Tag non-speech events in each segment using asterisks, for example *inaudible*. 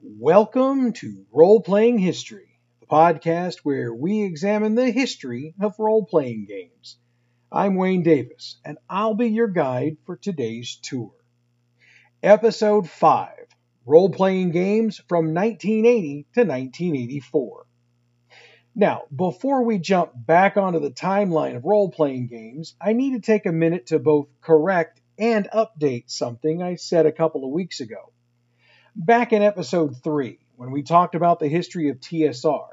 Welcome to Role Playing History, the podcast where we examine the history of role playing games. I'm Wayne Davis, and I'll be your guide for today's tour. Episode 5 Role Playing Games from 1980 to 1984. Now, before we jump back onto the timeline of role playing games, I need to take a minute to both correct and update something I said a couple of weeks ago. Back in episode 3, when we talked about the history of TSR,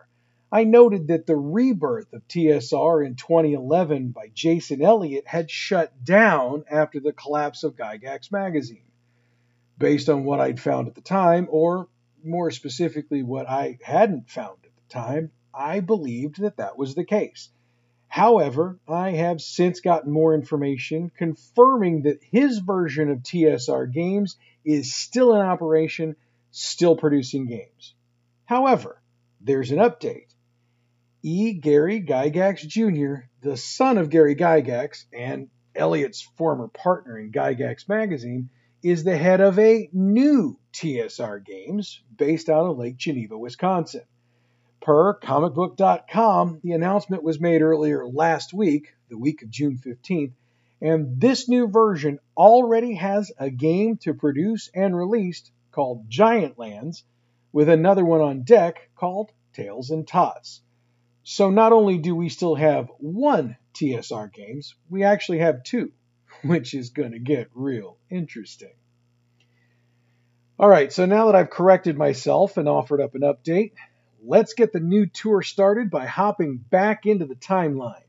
I noted that the rebirth of TSR in 2011 by Jason Elliott had shut down after the collapse of Gygax magazine. Based on what I'd found at the time, or more specifically, what I hadn't found at the time, I believed that that was the case. However, I have since gotten more information confirming that his version of TSR games is still in operation, still producing games. However, there's an update. E. Gary Gygax Jr., the son of Gary Gygax and Elliott's former partner in Gygax magazine, is the head of a new TSR Games based out of Lake Geneva, Wisconsin. Per comicbook.com, the announcement was made earlier last week, the week of June 15th, and this new version already has a game to produce and released called Giant Lands, with another one on deck called Tales and Tots. So not only do we still have one TSR games, we actually have two, *laughs* which is going to get real interesting. All right, so now that I've corrected myself and offered up an update, let's get the new tour started by hopping back into the timeline.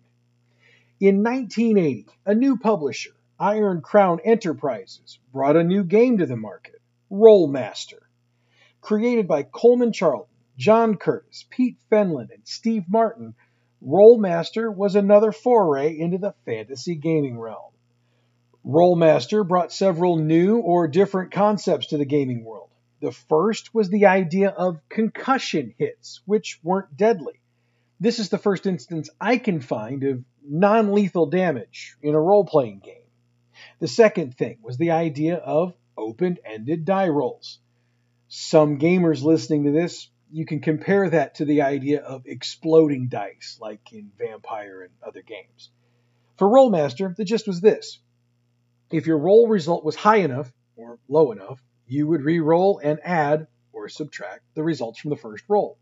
In 1980, a new publisher, Iron Crown Enterprises, brought a new game to the market, Rolemaster. Created by Coleman Charlton, John Curtis, Pete Fenlon, and Steve Martin, Rolemaster was another foray into the fantasy gaming realm. Rolemaster brought several new or different concepts to the gaming world. The first was the idea of concussion hits, which weren't deadly. This is the first instance I can find of non lethal damage in a role playing game. The second thing was the idea of open ended die rolls. Some gamers listening to this, you can compare that to the idea of exploding dice, like in Vampire and other games. For Rolemaster, the gist was this if your roll result was high enough or low enough, you would re-roll and add or subtract the results from the first roll.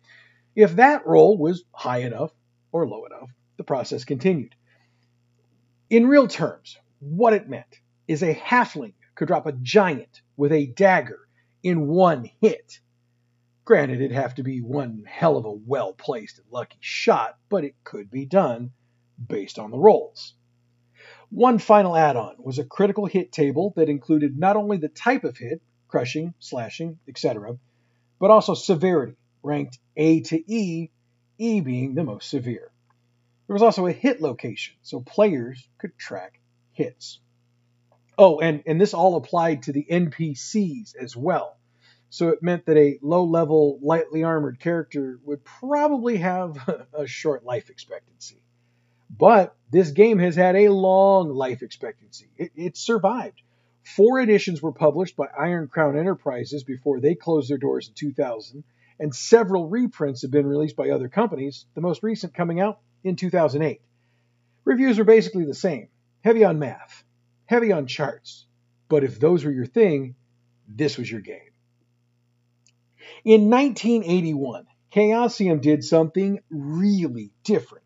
If that roll was high enough or low enough, the process continued. In real terms, what it meant is a halfling could drop a giant with a dagger in one hit. Granted, it'd have to be one hell of a well placed and lucky shot, but it could be done based on the rolls. One final add on was a critical hit table that included not only the type of hit, crushing, slashing, etc., but also severity, ranked A to E, E being the most severe. There was also a hit location, so players could track hits. Oh, and, and this all applied to the NPCs as well. So it meant that a low level, lightly armored character would probably have *laughs* a short life expectancy. But this game has had a long life expectancy. It, it, survived. Four editions were published by Iron Crown Enterprises before they closed their doors in 2000, and several reprints have been released by other companies, the most recent coming out in 2008. Reviews are basically the same heavy on math, heavy on charts, but if those were your thing, this was your game. In 1981, Chaosium did something really different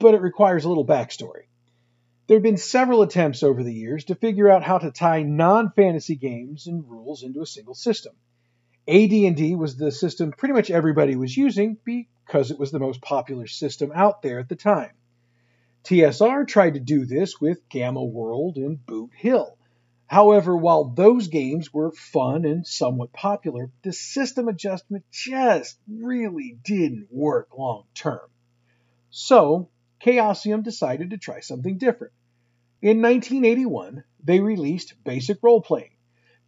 but it requires a little backstory. There have been several attempts over the years to figure out how to tie non-fantasy games and rules into a single system. AD&D was the system pretty much everybody was using because it was the most popular system out there at the time. TSR tried to do this with Gamma World and Boot Hill. However, while those games were fun and somewhat popular, the system adjustment just really didn't work long term. So, Chaosium decided to try something different. In 1981, they released Basic Role Playing.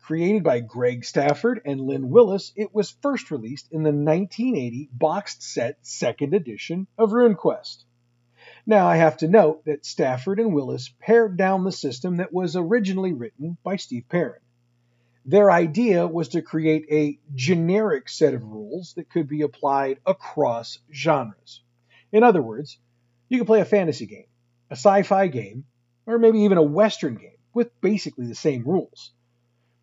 Created by Greg Stafford and Lynn Willis, it was first released in the 1980 boxed set second edition of RuneQuest. Now, I have to note that Stafford and Willis pared down the system that was originally written by Steve Perrin. Their idea was to create a generic set of rules that could be applied across genres. In other words, you could play a fantasy game, a sci fi game, or maybe even a Western game with basically the same rules.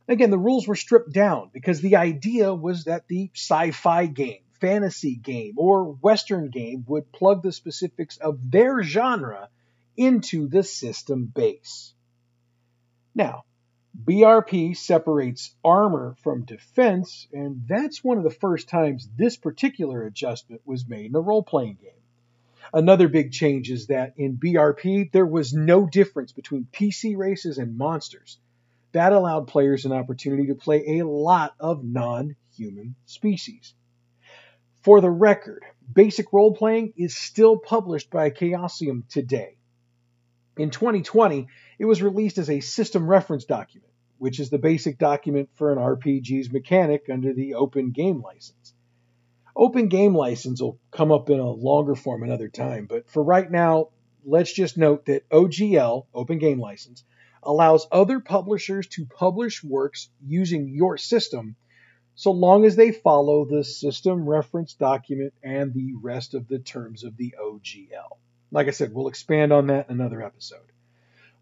Again, the rules were stripped down because the idea was that the sci fi game, fantasy game, or Western game would plug the specifics of their genre into the system base. Now, BRP separates armor from defense, and that's one of the first times this particular adjustment was made in a role playing game. Another big change is that in BRP, there was no difference between PC races and monsters. That allowed players an opportunity to play a lot of non human species. For the record, basic role playing is still published by Chaosium today. In 2020, it was released as a system reference document, which is the basic document for an RPG's mechanic under the Open Game License. Open Game License will come up in a longer form another time, but for right now, let's just note that OGL, Open Game License, allows other publishers to publish works using your system so long as they follow the system reference document and the rest of the terms of the OGL. Like I said, we'll expand on that in another episode.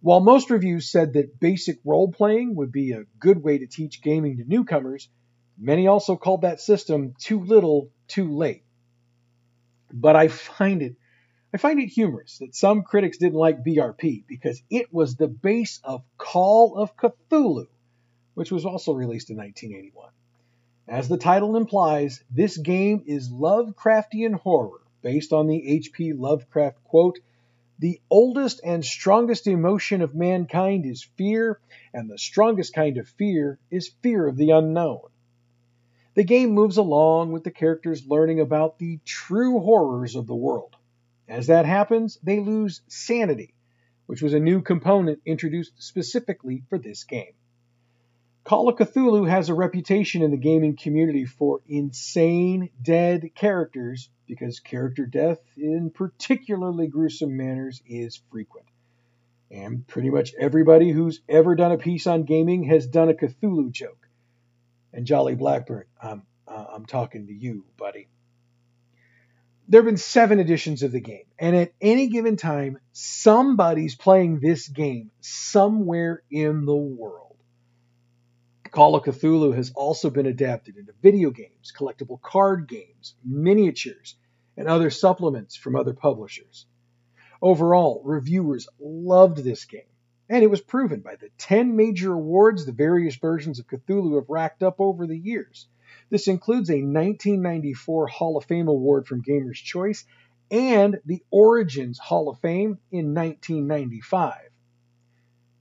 While most reviews said that basic role playing would be a good way to teach gaming to newcomers, many also called that system too little, too late. But I find it I find it humorous that some critics didn't like BRP because it was the base of Call of Cthulhu, which was also released in 1981. As the title implies, this game is Lovecraftian horror based on the H.P. Lovecraft quote, The oldest and strongest emotion of mankind is fear, and the strongest kind of fear is fear of the unknown. The game moves along with the characters learning about the true horrors of the world. As that happens, they lose sanity, which was a new component introduced specifically for this game. Call of Cthulhu has a reputation in the gaming community for insane, dead characters because character death in particularly gruesome manners is frequent. And pretty much everybody who's ever done a piece on gaming has done a Cthulhu joke. And Jolly Blackburn, I'm, uh, I'm talking to you, buddy there have been seven editions of the game, and at any given time, somebody's playing this game somewhere in the world. Call of Cthulhu has also been adapted into video games, collectible card games, miniatures, and other supplements from other publishers. Overall, reviewers loved this game, and it was proven by the 10 major awards the various versions of Cthulhu have racked up over the years. This includes a 1994 Hall of Fame award from Gamers' Choice and the Origins Hall of Fame in 1995.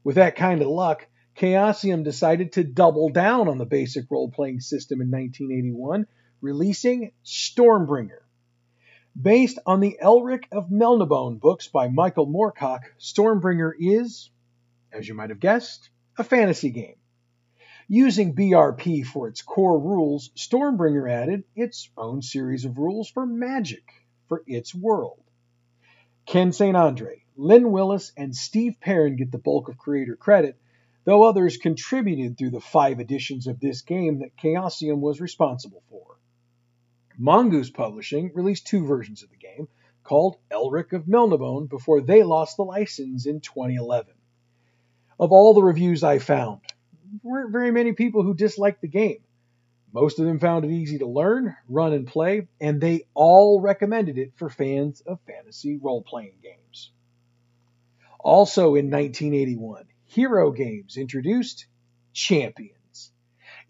With that kind of luck, Chaosium decided to double down on the basic role playing system in 1981, releasing Stormbringer. Based on the Elric of Melniboné books by Michael Moorcock, Stormbringer is, as you might have guessed, a fantasy game. Using BRP for its core rules, Stormbringer added its own series of rules for magic for its world. Ken St. Andre, Lynn Willis, and Steve Perrin get the bulk of creator credit, though others contributed through the five editions of this game that Chaosium was responsible for. Mongoose Publishing released two versions of the game, called Elric of Melniboné, before they lost the license in 2011. Of all the reviews I found, weren't very many people who disliked the game. Most of them found it easy to learn, run, and play, and they all recommended it for fans of fantasy role playing games. Also in 1981, Hero Games introduced Champions.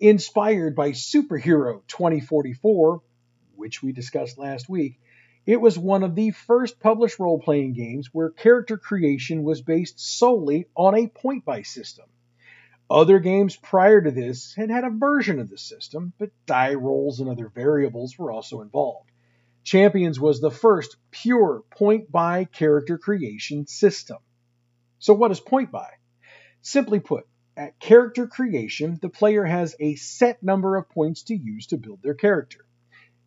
Inspired by Superhero 2044, which we discussed last week, it was one of the first published role playing games where character creation was based solely on a point buy system. Other games prior to this had had a version of the system, but die rolls and other variables were also involved. Champions was the first pure point buy character creation system. So, what is point buy? Simply put, at character creation, the player has a set number of points to use to build their character.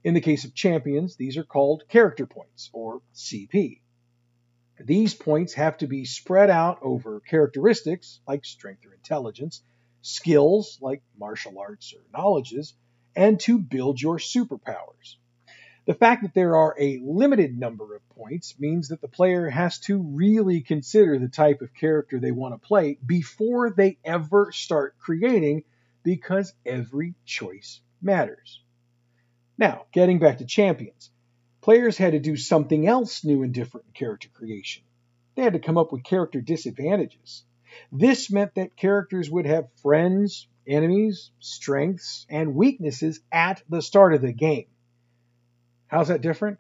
In the case of champions, these are called character points, or CP. These points have to be spread out over characteristics like strength or intelligence, skills like martial arts or knowledges, and to build your superpowers. The fact that there are a limited number of points means that the player has to really consider the type of character they want to play before they ever start creating because every choice matters. Now, getting back to champions, players had to do something else new and different in character creation. They had to come up with character disadvantages. This meant that characters would have friends, enemies, strengths, and weaknesses at the start of the game. How's that different?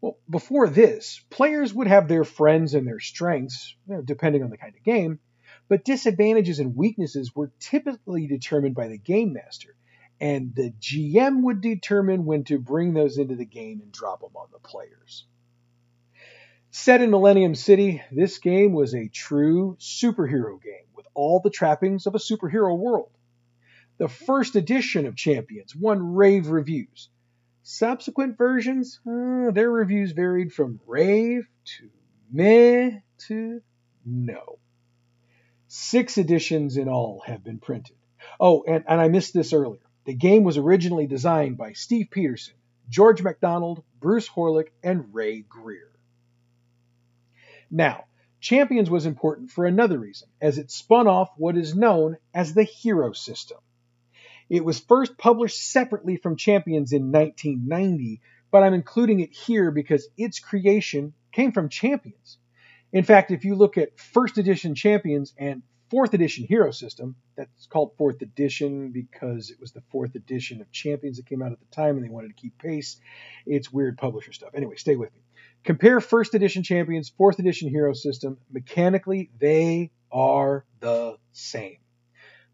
Well, before this, players would have their friends and their strengths, you know, depending on the kind of game, but disadvantages and weaknesses were typically determined by the game master, and the GM would determine when to bring those into the game and drop them on the players. Set in Millennium City, this game was a true superhero game with all the trappings of a superhero world. The first edition of Champions won rave reviews. Subsequent versions, uh, their reviews varied from rave to meh to no. Six editions in all have been printed. Oh, and, and I missed this earlier. The game was originally designed by Steve Peterson, George MacDonald, Bruce Harlick, and Ray Greer. Now, Champions was important for another reason, as it spun off what is known as the Hero System. It was first published separately from Champions in 1990, but I'm including it here because its creation came from Champions. In fact, if you look at first edition Champions and fourth edition Hero System. That's called fourth edition because it was the fourth edition of Champions that came out at the time and they wanted to keep pace. It's weird publisher stuff. Anyway, stay with me. Compare first edition Champions, fourth edition Hero System. Mechanically, they are the same.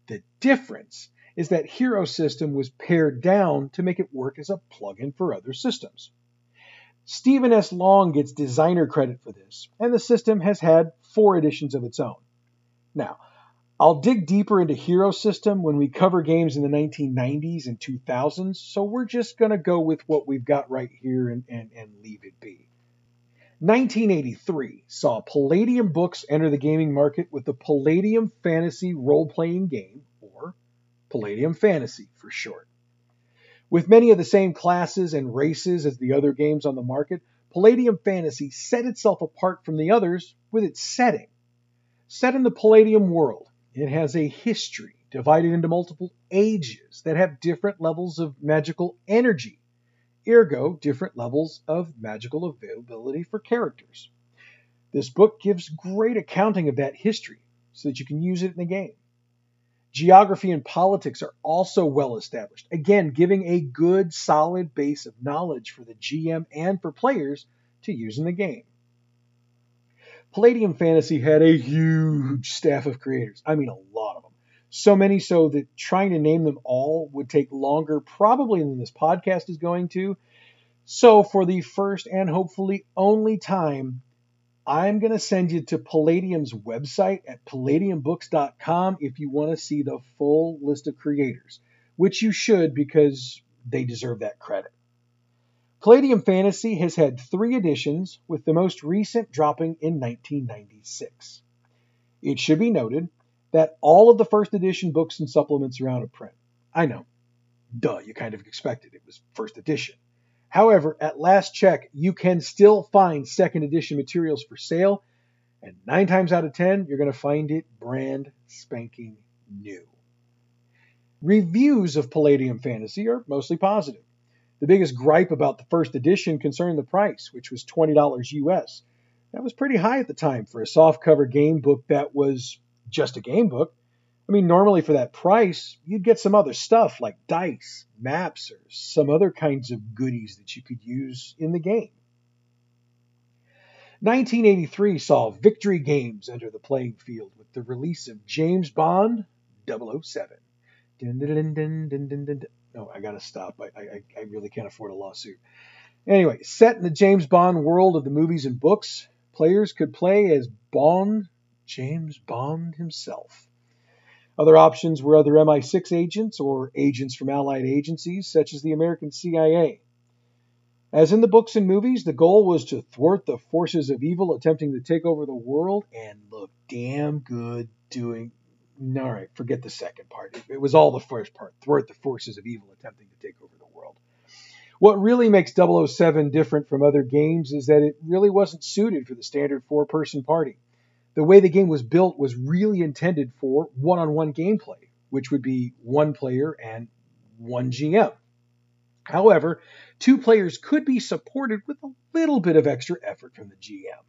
The difference is that Hero System was pared down to make it work as a plugin for other systems. Steven S. Long gets designer credit for this, and the system has had four editions of its own. Now, I'll dig deeper into Hero System when we cover games in the 1990s and 2000s, so we're just going to go with what we've got right here and, and, and leave it be. 1983 saw Palladium Books enter the gaming market with the Palladium Fantasy role playing game, or Palladium Fantasy for short. With many of the same classes and races as the other games on the market, Palladium Fantasy set itself apart from the others with its setting. Set in the Palladium world, it has a history divided into multiple ages that have different levels of magical energy, ergo, different levels of magical availability for characters. This book gives great accounting of that history so that you can use it in the game. Geography and politics are also well established, again, giving a good, solid base of knowledge for the GM and for players to use in the game. Palladium Fantasy had a huge staff of creators. I mean, a lot of them. So many so that trying to name them all would take longer, probably, than this podcast is going to. So, for the first and hopefully only time, I'm going to send you to Palladium's website at palladiumbooks.com if you want to see the full list of creators, which you should because they deserve that credit. Palladium Fantasy has had three editions, with the most recent dropping in 1996. It should be noted that all of the first edition books and supplements are out of print. I know. Duh, you kind of expected it was first edition. However, at last check, you can still find second edition materials for sale, and nine times out of ten, you're going to find it brand spanking new. Reviews of Palladium Fantasy are mostly positive. The biggest gripe about the first edition concerned the price, which was $20 US. That was pretty high at the time for a softcover game book that was just a game book. I mean, normally for that price, you'd get some other stuff like dice, maps, or some other kinds of goodies that you could use in the game. 1983 saw Victory Games enter the playing field with the release of James Bond 007. Dun, dun, dun, no, I gotta stop. I, I, I really can't afford a lawsuit. Anyway, set in the James Bond world of the movies and books, players could play as Bond, James Bond himself. Other options were other MI6 agents or agents from allied agencies, such as the American CIA. As in the books and movies, the goal was to thwart the forces of evil attempting to take over the world and look damn good doing all right, forget the second part. It, it was all the first part. Thwart the forces of evil attempting to take over the world. What really makes 007 different from other games is that it really wasn't suited for the standard four person party. The way the game was built was really intended for one on one gameplay, which would be one player and one GM. However, two players could be supported with a little bit of extra effort from the GM.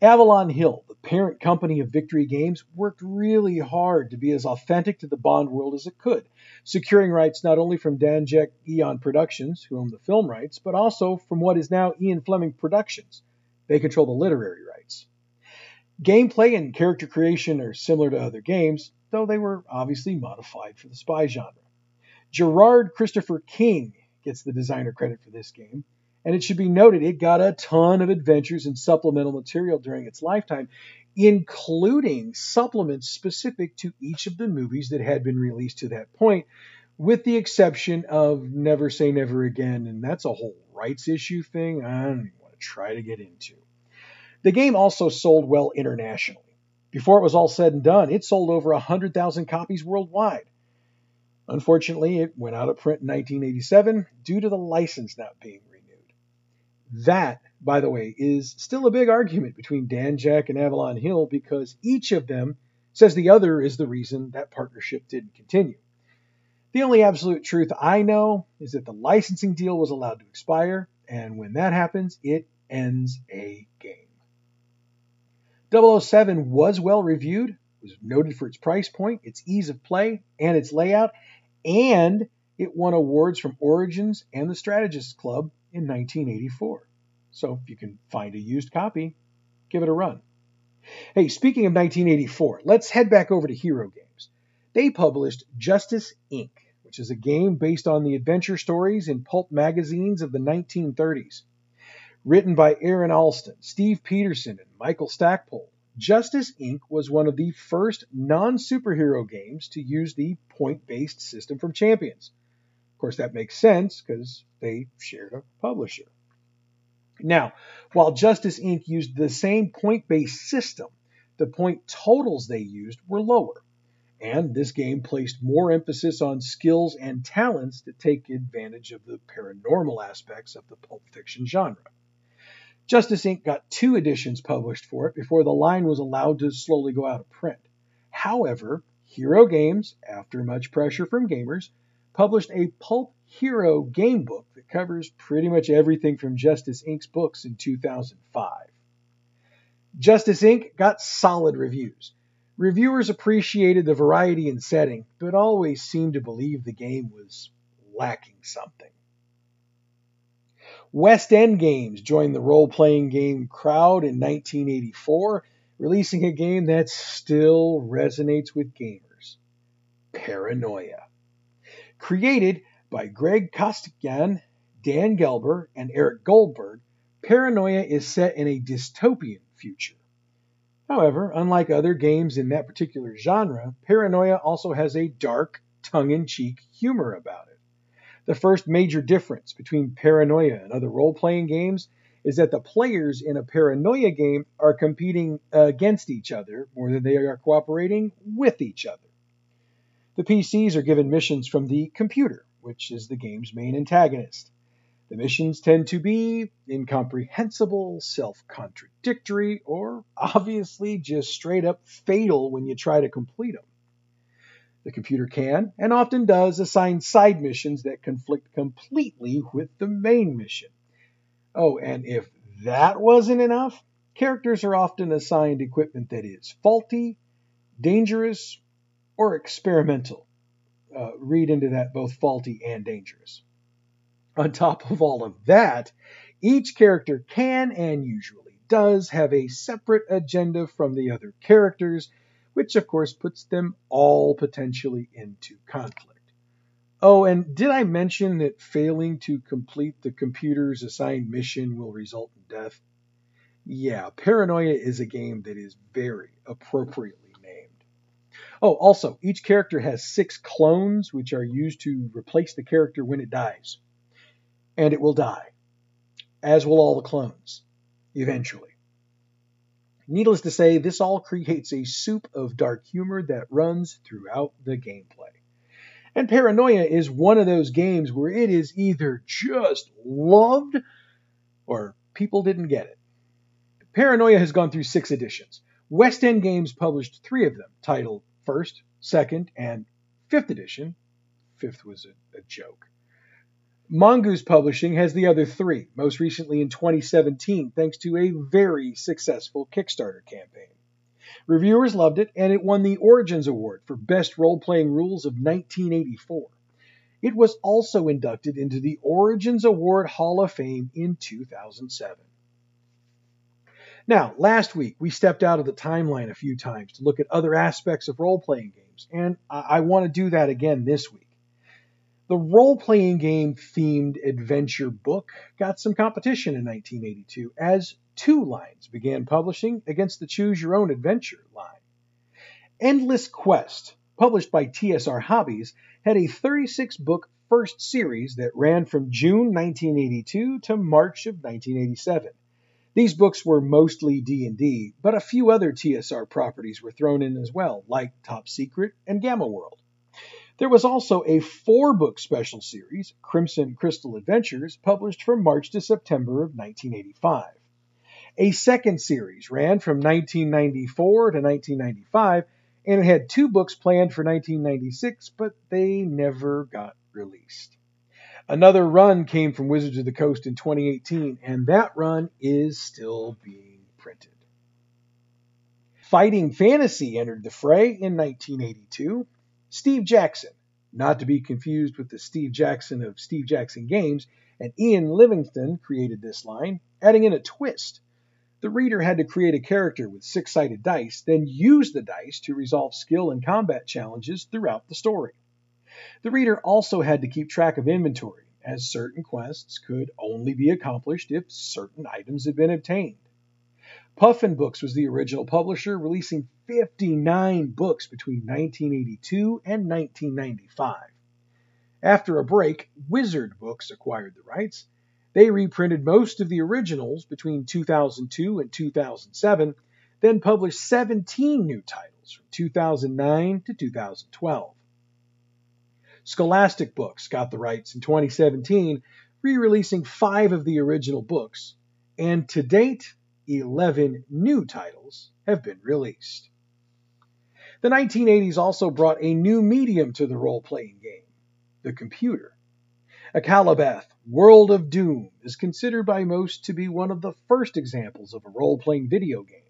Avalon Hill, the parent company of Victory Games, worked really hard to be as authentic to the Bond world as it could, securing rights not only from Danjaq Eon Productions, who owned the film rights, but also from what is now Ian Fleming Productions. They control the literary rights. Gameplay and character creation are similar to other games, though they were obviously modified for the spy genre. Gerard Christopher King gets the designer credit for this game, and it should be noted it got a ton of adventures and supplemental material during its lifetime, including supplements specific to each of the movies that had been released to that point, with the exception of Never Say Never Again, and that's a whole rights issue thing I don't even want to try to get into. The game also sold well internationally. Before it was all said and done, it sold over 100,000 copies worldwide. Unfortunately, it went out of print in 1987 due to the license not being. That, by the way, is still a big argument between Danjaq and Avalon Hill because each of them says the other is the reason that partnership didn't continue. The only absolute truth I know is that the licensing deal was allowed to expire, and when that happens, it ends a game. 007 was well reviewed, was noted for its price point, its ease of play, and its layout, and it won awards from Origins and the Strategists Club in 1984. So if you can find a used copy, give it a run. Hey, speaking of 1984, let's head back over to Hero Games. They published Justice Inc., which is a game based on the adventure stories in pulp magazines of the 1930s. Written by Aaron Allston, Steve Peterson, and Michael Stackpole, Justice Inc. was one of the first non superhero games to use the point based system from Champions. Of course, that makes sense because they shared a publisher. Now, while Justice Inc. used the same point based system, the point totals they used were lower. And this game placed more emphasis on skills and talents to take advantage of the paranormal aspects of the pulp fiction genre. Justice Inc. got two editions published for it before the line was allowed to slowly go out of print. However, Hero Games, after much pressure from gamers, published a Pulp Hero game book that covers pretty much everything from Justice Inc.'s books in 2005. Justice Inc. got solid reviews. Reviewers appreciated the variety and setting, but always seemed to believe the game was lacking something. West End Games joined the role playing game crowd in 1984, releasing a game that still resonates with gamers Paranoia. Created by Greg Costikyan, Dan Gelber, and Eric Goldberg, Paranoia is set in a dystopian future. However, unlike other games in that particular genre, Paranoia also has a dark, tongue in cheek humor about it. The first major difference between Paranoia and other role playing games is that the players in a Paranoia game are competing against each other more than they are cooperating with each other. The PCs are given missions from the computer, which is the game's main antagonist. The missions tend to be incomprehensible, self contradictory, or obviously just straight up fatal when you try to complete them. The computer can, and often does, assign side missions that conflict completely with the main mission. Oh, and if that wasn't enough, characters are often assigned equipment that is faulty, dangerous, or experimental. Uh, read into that both faulty and dangerous. On top of all of that, each character can and usually does have a separate agenda from the other characters which of course puts them all potentially into conflict. Oh, and did I mention that failing to complete the computer's assigned mission will result in death? Yeah, Paranoia is a game that is very appropriately. Oh, also, each character has six clones, which are used to replace the character when it dies. And it will die, as will all the clones, eventually. Needless to say, this all creates a soup of dark humor that runs throughout the gameplay. And Paranoia is one of those games where it is either just loved or people didn't get it. Paranoia has gone through six editions. West End Games published three of them, titled First, Second, and Fifth Edition. Fifth was a, a joke. Mongoose Publishing has the other three, most recently in 2017, thanks to a very successful Kickstarter campaign. Reviewers loved it, and it won the Origins Award for Best Role Playing Rules of 1984. It was also inducted into the Origins Award Hall of Fame in 2007. Now, last week we stepped out of the timeline a few times to look at other aspects of role playing games, and I, I want to do that again this week. The role playing game themed adventure book got some competition in 1982 as Two Lines began publishing against the Choose Your Own Adventure line. Endless Quest, published by TSR Hobbies, had a 36 book first series that ran from June 1982 to March of 1987. These books were mostly D&D, but a few other TSR properties were thrown in as well, like Top Secret and Gamma World. There was also a four book special series, Crimson Crystal Adventures, published from March to September of 1985. A second series ran from 1994 to 1995, and it had two books planned for 1996, but they never got released. Another run came from Wizards of the Coast in 2018, and that run is still being printed. Fighting Fantasy entered the fray in 1982. Steve Jackson, not to be confused with the Steve Jackson of Steve Jackson Games, and Ian Livingstone created this line, adding in a twist. The reader had to create a character with six sided dice, then use the dice to resolve skill and combat challenges throughout the story. The reader also had to keep track of inventory, as certain quests could only be accomplished if certain items had been obtained. Puffin Books was the original publisher, releasing 59 books between 1982 and 1995. After a break, Wizard Books acquired the rights. They reprinted most of the originals between 2002 and 2007, then published 17 new titles from 2009 to 2012. Scholastic Books got the rights in 2017, re releasing five of the original books, and to date, 11 new titles have been released. The 1980s also brought a new medium to the role playing game the computer. Akalabeth World of Doom is considered by most to be one of the first examples of a role playing video game.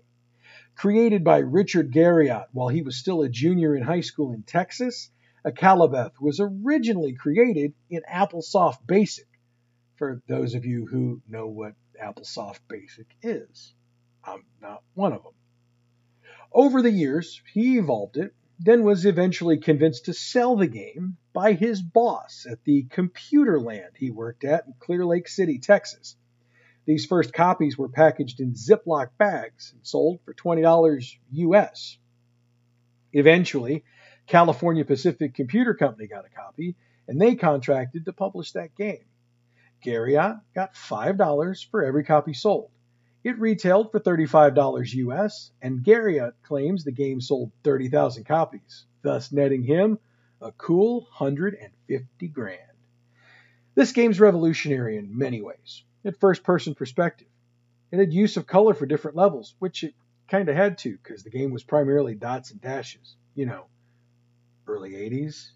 Created by Richard Garriott while he was still a junior in high school in Texas, Akalabeth was originally created in AppleSoft Basic. For those of you who know what AppleSoft Basic is. I'm not one of them. Over the years, he evolved it, then was eventually convinced to sell the game by his boss at the computer Computerland he worked at in Clear Lake City, Texas. These first copies were packaged in Ziploc bags and sold for $20 US. Eventually, California Pacific Computer Company got a copy, and they contracted to publish that game. Garriott got $5 for every copy sold. It retailed for $35 US, and Garriott claims the game sold 30,000 copies, thus netting him a cool 150 grand. This game's revolutionary in many ways. At first person perspective, it had use of color for different levels, which it kind of had to because the game was primarily dots and dashes. You know, early 80s.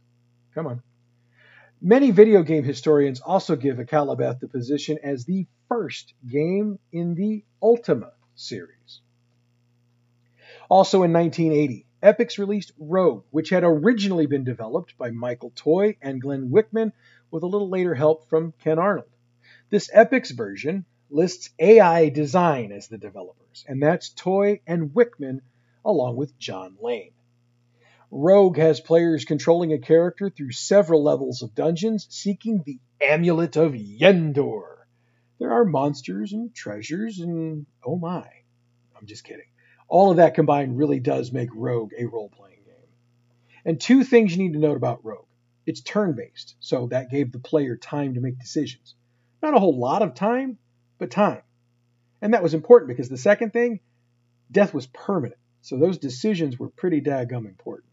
Come on. Many video game historians also give Akalabeth the position as the first game in the Ultima series. Also in 1980, Epyx released Rogue, which had originally been developed by Michael Toy and Glenn Wickman with a little later help from Ken Arnold. This Epyx version lists AI Design as the developers, and that's Toy and Wickman along with John Lane. Rogue has players controlling a character through several levels of dungeons, seeking the Amulet of Yendor. There are monsters and treasures, and oh my, I'm just kidding. All of that combined really does make Rogue a role playing game. And two things you need to note about Rogue it's turn based, so that gave the player time to make decisions. Not a whole lot of time, but time. And that was important because the second thing, Death was permanent, so those decisions were pretty daggum important.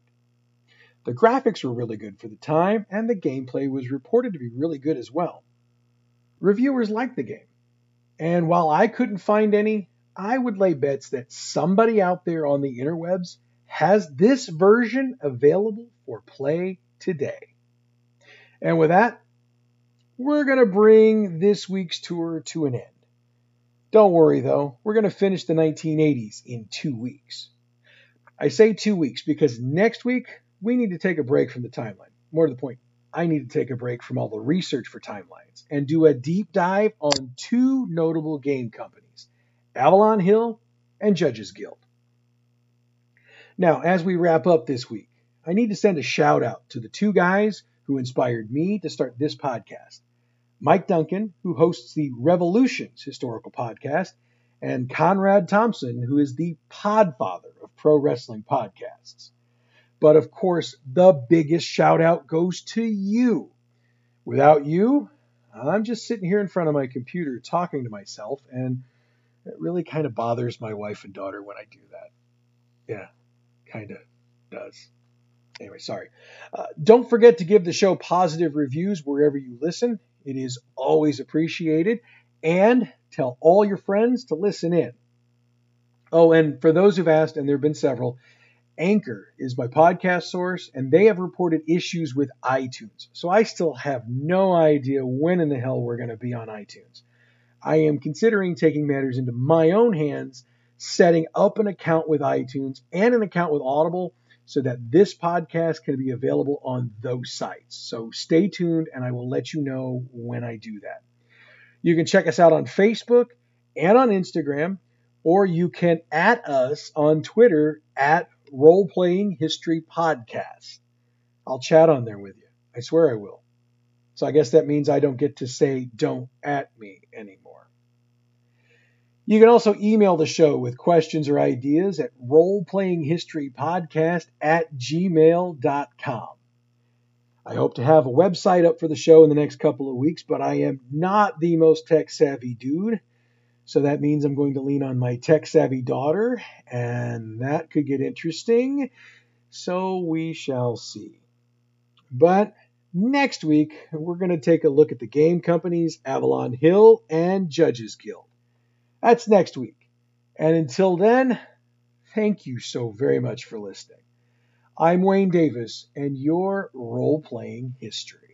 The graphics were really good for the time, and the gameplay was reported to be really good as well. Reviewers liked the game, and while I couldn't find any, I would lay bets that somebody out there on the interwebs has this version available for play today. And with that, we're going to bring this week's tour to an end. Don't worry though, we're going to finish the 1980s in two weeks. I say two weeks because next week we need to take a break from the timeline. More to the point, I need to take a break from all the research for timelines and do a deep dive on two notable game companies, Avalon Hill and Judges Guild. Now, as we wrap up this week, I need to send a shout out to the two guys who inspired me to start this podcast Mike Duncan, who hosts the Revolutions historical podcast, and Conrad Thompson, who is the podfather of pro wrestling podcasts. But of course, the biggest shout out goes to you. Without you, I'm just sitting here in front of my computer talking to myself, and it really kind of bothers my wife and daughter when I do that. Yeah, kind of does. Anyway, sorry. Uh, don't forget to give the show positive reviews wherever you listen. It is always appreciated. And tell all your friends to listen in. Oh, and for those who've asked, and there have been several, Anchor is my podcast source, and they have reported issues with iTunes. So I still have no idea when in the hell we're going to be on iTunes. I am considering taking matters into my own hands, setting up an account with iTunes and an account with Audible so that this podcast can be available on those sites. So stay tuned, and I will let you know when I do that. You can check us out on Facebook and on Instagram, or you can at us on Twitter at Role Playing History Podcast. I'll chat on there with you. I swear I will. So I guess that means I don't get to say don't at me anymore. You can also email the show with questions or ideas at roleplayinghistorypodcast at gmail.com. I hope to have a website up for the show in the next couple of weeks, but I am not the most tech savvy dude. So that means I'm going to lean on my tech savvy daughter, and that could get interesting. So we shall see. But next week, we're going to take a look at the game companies Avalon Hill and Judges Guild. That's next week. And until then, thank you so very much for listening. I'm Wayne Davis, and your role playing history.